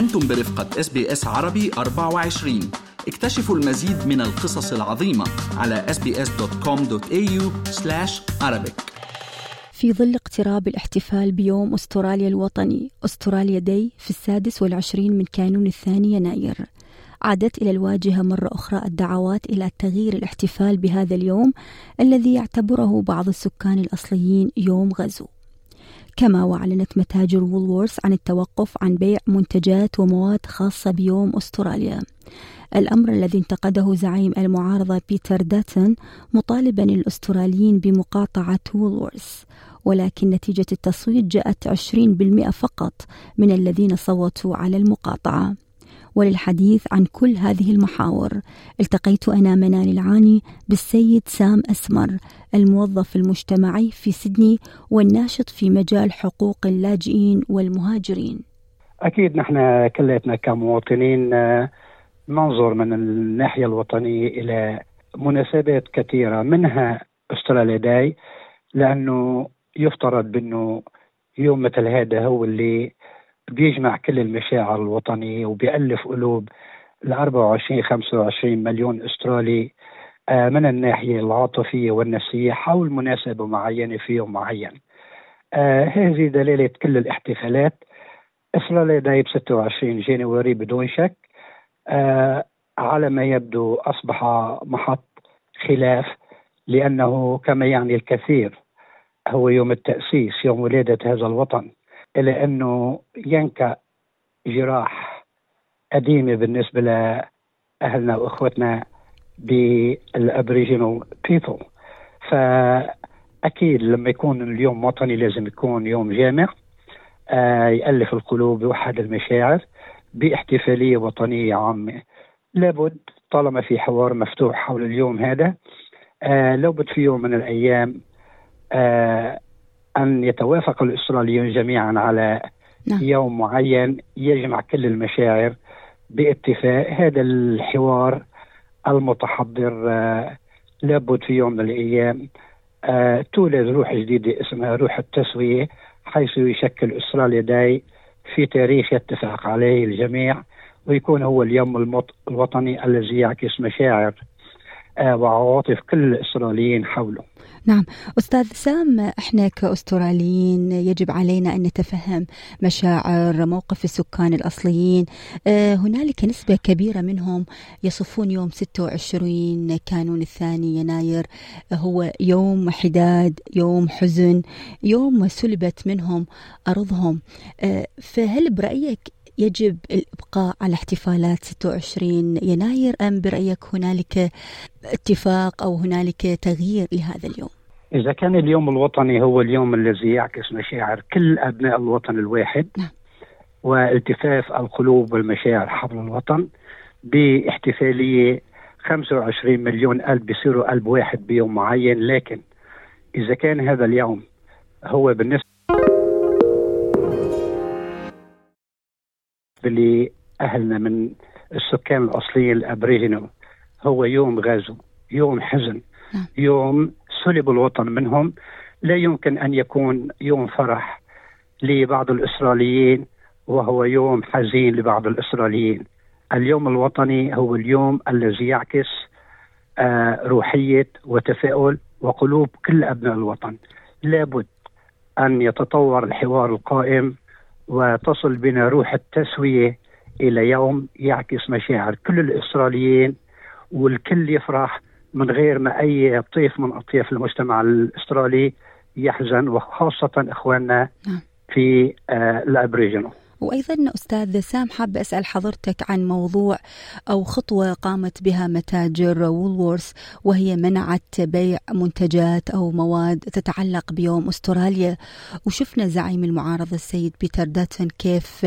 أنتم برفقة SBS عربي 24 اكتشفوا المزيد من القصص العظيمة على sbs.com.au arabic. في ظل اقتراب الاحتفال بيوم أستراليا الوطني Australia Day في السادس والعشرين من كانون الثاني يناير. عادت إلى الواجهة مرة أخرى الدعوات إلى تغيير الاحتفال بهذا اليوم الذي يعتبره بعض السكان الأصليين يوم غزو. كما وأعلنت متاجر Woolworths عن التوقف عن بيع منتجات ومواد خاصة بيوم أستراليا. الأمر الذي انتقده زعيم المعارضة بيتر داتن مطالبا الأستراليين بمقاطعة Woolworths ولكن نتيجة التصويت جاءت 20% فقط من الذين صوتوا على المقاطعة. وللحديث عن كل هذه المحاور. التقيت أنا منال العاني بالسيد سام أسمر الموظف المجتمعي في سيدني والناشط في مجال حقوق اللاجئين والمهاجرين. أكيد نحن كليتنا كمواطنين آه، ننظر من الناحية الوطنية إلى مناسبات كثيرة منها أستراليا داي لأنه يفترض بأنه يوم مثل هذا هو اللي بيجمع كل المشاعر الوطنية وبيألف قلوب ال 24 25 مليون أسترالي آه، من الناحية العاطفية والنفسية حول مناسبة معينة في يوم معين. آه، هذه دلالة كل الاحتفالات. استراليا داي ب 26 جانوري بدون شك. آه، على ما يبدو أصبح محط خلاف لأنه كما يعني الكثير هو يوم التأسيس يوم ولادة هذا الوطن. إلى أنه ينكأ جراح قديمة بالنسبة لأهلنا وإخوتنا بال Aboriginal people فأكيد لما يكون اليوم وطني لازم يكون يوم جامع آه يألف القلوب يوحد المشاعر باحتفالية وطنية عامة. لابد طالما في حوار مفتوح حول اليوم هذا آه لابد في يوم من الأيام آه أن يتوافق الأستراليون جميعا على نعم. يوم معين يجمع كل المشاعر باتفاق هذا الحوار المتحضر آه لابد في يوم من الأيام آه تولد روح جديدة اسمها روح التسوية حيث يشكل أستراليا داي في تاريخ يتفق عليه الجميع ويكون هو اليوم الوطني الذي يعكس مشاعر آه، وعواطف كل الإسرائيليين حوله نعم. أستاذ سام إحنا كأستراليين يجب علينا أن نتفهم مشاعر موقف السكان الأصليين. آه، هنالك نسبة كبيرة منهم يصفون يوم 26 كانون الثاني يناير. هو يوم حداد يوم حزن يوم سلبت منهم أرضهم. آه، فهل برأيك يجب الإبقاء على احتفالات 26 يناير أم برأيك هنالك اتفاق أو هنالك تغيير لهذا اليوم؟ إذا كان اليوم الوطني هو اليوم الذي يعكس مشاعر كل أبناء الوطن الواحد نعم. والتفاف القلوب والمشاعر حول الوطن باحتفالية 25 مليون قلب بيصيروا قلب واحد بيوم معين لكن إذا كان هذا اليوم هو بالنسبة لأهلنا من السكان الأصليين الأبريجينال هو يوم غزو يوم حزن نعم. يوم سلب الوطن منهم. لا يمكن أن يكون يوم فرح لبعض الإسرائيليين وهو يوم حزين لبعض الإسرائيليين. اليوم الوطني هو اليوم الذي يعكس آه روحية وتفاؤل وقلوب كل أبناء الوطن. لابد أن يتطور الحوار القائم وتصل بنا روح التسوية إلى يوم يعكس مشاعر كل الأستراليين والكل يفرح من غير ما أي طيف من أطياف المجتمع الأسترالي يحزن وخاصة إخواننا نعم. في آه ال Aboriginal وأيضا أستاذ سام حاب أسأل حضرتك عن موضوع أو خطوة قامت بها متاجر Woolworths وهي منعت بيع منتجات أو مواد تتعلق بيوم أستراليا. وشفنا زعيم المعارضة السيد بيتر داتن كيف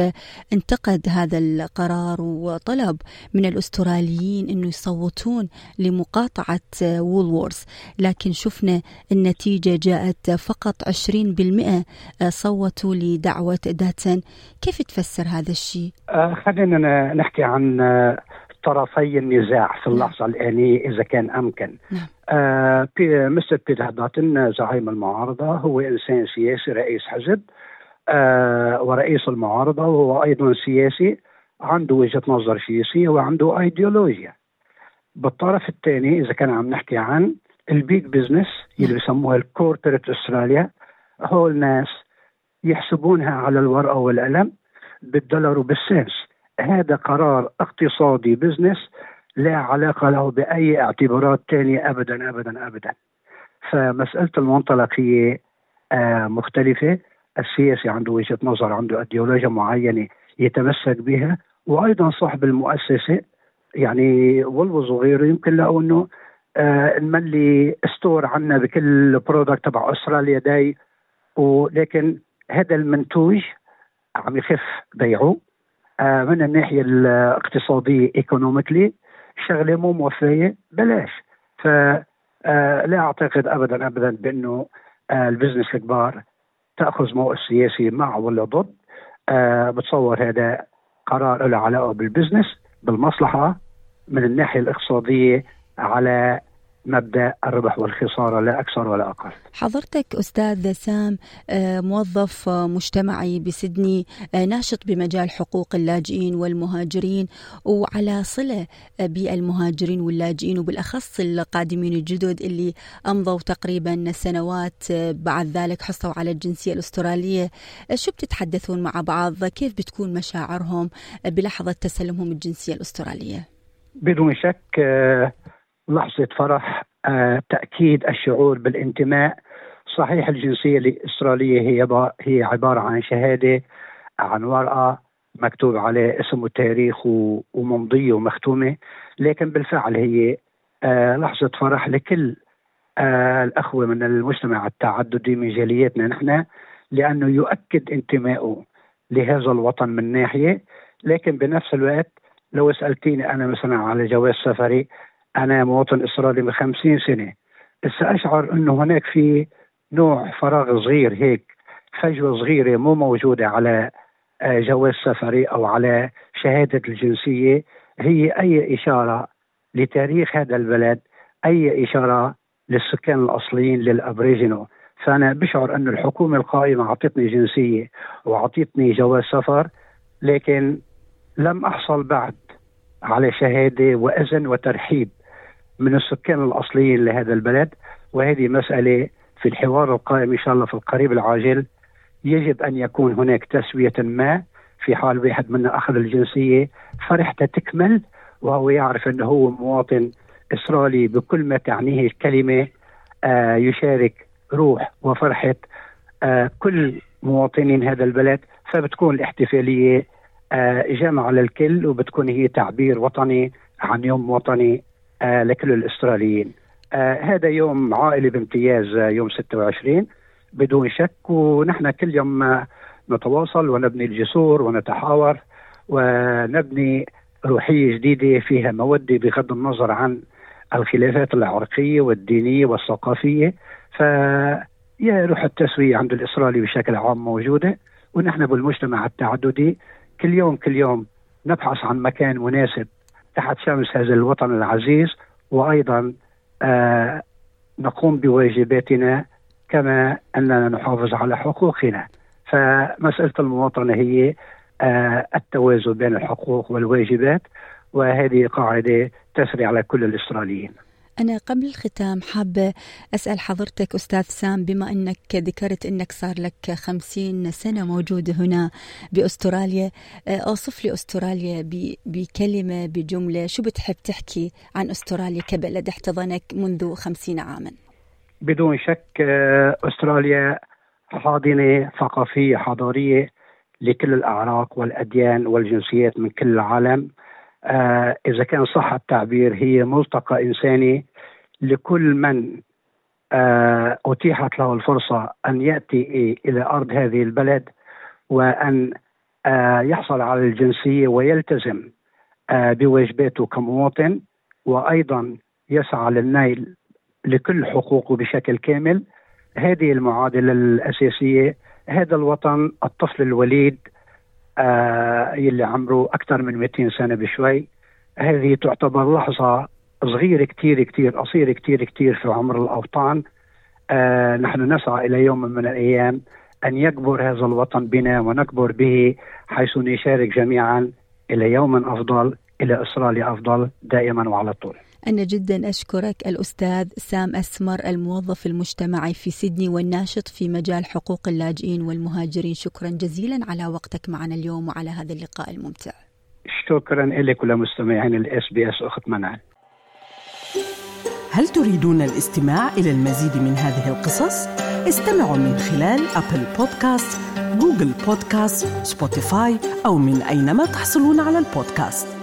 انتقد هذا القرار وطلب من الأستراليين أنه يصوتون لمقاطعة وولورث لكن شفنا النتيجة جاءت فقط 20% صوتوا لدعوة داتن كيف تفسر هذا الشيء؟ آه خلينا نحكي عن آه، طرفي النزاع في نعم. اللحظة الآنية إذا كان أمكن نعم. آه مستر بيتر داتن زعيم المعارضة هو إنسان سياسي رئيس حزب آه ورئيس المعارضة وهو أيضا سياسي عنده وجهة نظر سياسية وعنده ايديولوجيا بالطرف الثاني إذا كان عم نحكي عن ال big business اللي بسموها ال corporate Australia هول ناس يحسبونها على الورقة والقلم بالدولار وبال cents. هذا قرار اقتصادي business لا علاقة له بأي اعتبارات ثانية أبدا أبدا أبدا. فمسألة المنطلق هي آه، مختلفة. السياسي عنده وجهة نظر عنده ايديولوجيا معينة يتمسك بها. وأيضا صاحب المؤسسة يعني Woolies وغيره يمكن لقوا إنه آه نملي store عنا بكل product تبع Australia Day. ولكن هذا المنتوج عم يخف بيعه آه من الناحية الاقتصادية economically شغلة مو موفية بلاش. ف آه لا أعتقد ابدا ابدا بأنه آه ال business الكبار تأخذ موقف سياسي مع ولا ضد. بتصور هذا قرار له علاقة بال business بالمصلحة من الناحية الاقتصادية على مبدأ الربح والخسارة لا أكثر ولا أقل. حضرتك أستاذ سام آه، موظف مجتمعي بسدني آه، ناشط بمجال حقوق اللاجئين والمهاجرين وعلى صلة بالمهاجرين واللاجئين وبالأخص القادمين الجدد اللي أمضوا تقريبا سنوات آه، بعد ذلك حصلوا على الجنسية الأسترالية، شو بتتحدثون مع بعض؟ كيف بتكون مشاعرهم بلحظة تسلمهم الجنسية الأسترالية؟ بدون شك لحظة فرح آه، تأكيد الشعور بالانتماء. صحيح الجنسية الإسرائيلية هي هي عبارة عن شهادة عن ورقة مكتوب عليه اسم وتاريخ وممضية ومختومة. لكن بالفعل هي آه، لحظة فرح لكل آه، الأخوة من المجتمع التعددي من جاليتنا نحن لأنه يؤكد انتمائه لهذا الوطن من ناحية. لكن بنفس الوقت لو سألتيني أنا مثلا على جواز سفري أنا مواطن إسرائيلي من خمسين سنة. سأشعر أنه هناك في نوع فراغ صغير هيك فجوة صغيرة مو موجودة على آه، جواز سفري أو على شهادة الجنسية. هي أي إشارة لتاريخ هذا البلد أي إشارة للسكان الأصليين للأبريجينو. فأنا بشعر أن الحكومة القائمة أعطتني جنسية وأعطتني جواز سفر لكن لم أحصل بعد على شهادة وإذن وترحيب. من السكان الأصليين لهذا البلد وهذه مسألة في الحوار القائم إن شاء الله في القريب العاجل. يجب أن يكون هناك تسوية ما في حال واحد منا أخذ الجنسية فرحته تكمل وهو يعرف أنه هو مواطن إسرائيلي بكل ما تعنيه الكلمة آه يشارك روح وفرحة آه كل مواطنين هذا البلد. فبتكون الاحتفالية آه جامعه للكل وبتكون هي تعبير وطني عن يوم وطني لكل الأستراليين. آه، هذا يوم عائلي بامتياز آه، يوم 26 بدون شك ونحن كل يوم نتواصل ونبني الجسور ونتحاور ونبني روحية جديدة فيها مودة بغض النظر عن الخلافات العرقية والدينية والثقافية. ف يا روح التسوية عند الإسرائيلي بشكل عام موجودة. ونحن بالمجتمع التعددي كل يوم كل يوم نبحث عن مكان مناسب تحت شمس هذا الوطن العزيز وأيضا آه نقوم بواجباتنا كما أننا نحافظ على حقوقنا. فمسألة المواطنة هي آه التوازن بين الحقوق والواجبات وهذه قاعدة تسري على كل الاستراليين أنا قبل الختام حابة أسأل حضرتك أستاذ سام بما أنك ذكرت أنك صار لك خمسين سنة موجود هنا بأستراليا آه، أوصف لي أستراليا بكلمة بجملة شو بتحب تحكي عن أستراليا كبلد احتضنك منذ خمسين عاما؟ بدون شك آه، أستراليا حاضنة ثقافية حضارية لكل الأعراق والأديان والجنسيات من كل العالم. آه إذا كان صح التعبير هي ملتقى إنساني لكل من آه أتيحت له الفرصة أن يأتي إلى أرض هذه البلد وأن آه يحصل على الجنسية ويلتزم بواجباته كمواطن وأيضا يسعى للنيل لكل حقوقه بشكل كامل. هذه المعادلة الأساسية هذا الوطن الطفل الوليد آه يلي عمره أكثر من 200 سنة بشوي. هذه تعتبر لحظة صغيرة كتير كتير قصيرة كتير كتير في عمر الأوطان. آه نحن نسعى إلى يوم من الأيام أن يكبر هذا الوطن بنا ونكبر به حيث نشارك جميعا إلى يوم أفضل إلى أستراليا أفضل دائما وعلى طول. أنا جدا أشكرك الأستاذ سام أسمر الموظف المجتمعي في سيدني والناشط في مجال حقوق اللاجئين والمهاجرين. شكرا جزيلا على وقتك معنا اليوم وعلى هذا اللقاء الممتع. شكرا لك ولمستمعين ال SBS أخت منال هل تريدون الاستماع إلى المزيد من هذه القصص؟ استمعوا من خلال Apple Podcast، Google Podcast، Spotify أو من أينما تحصلون على البودكاست.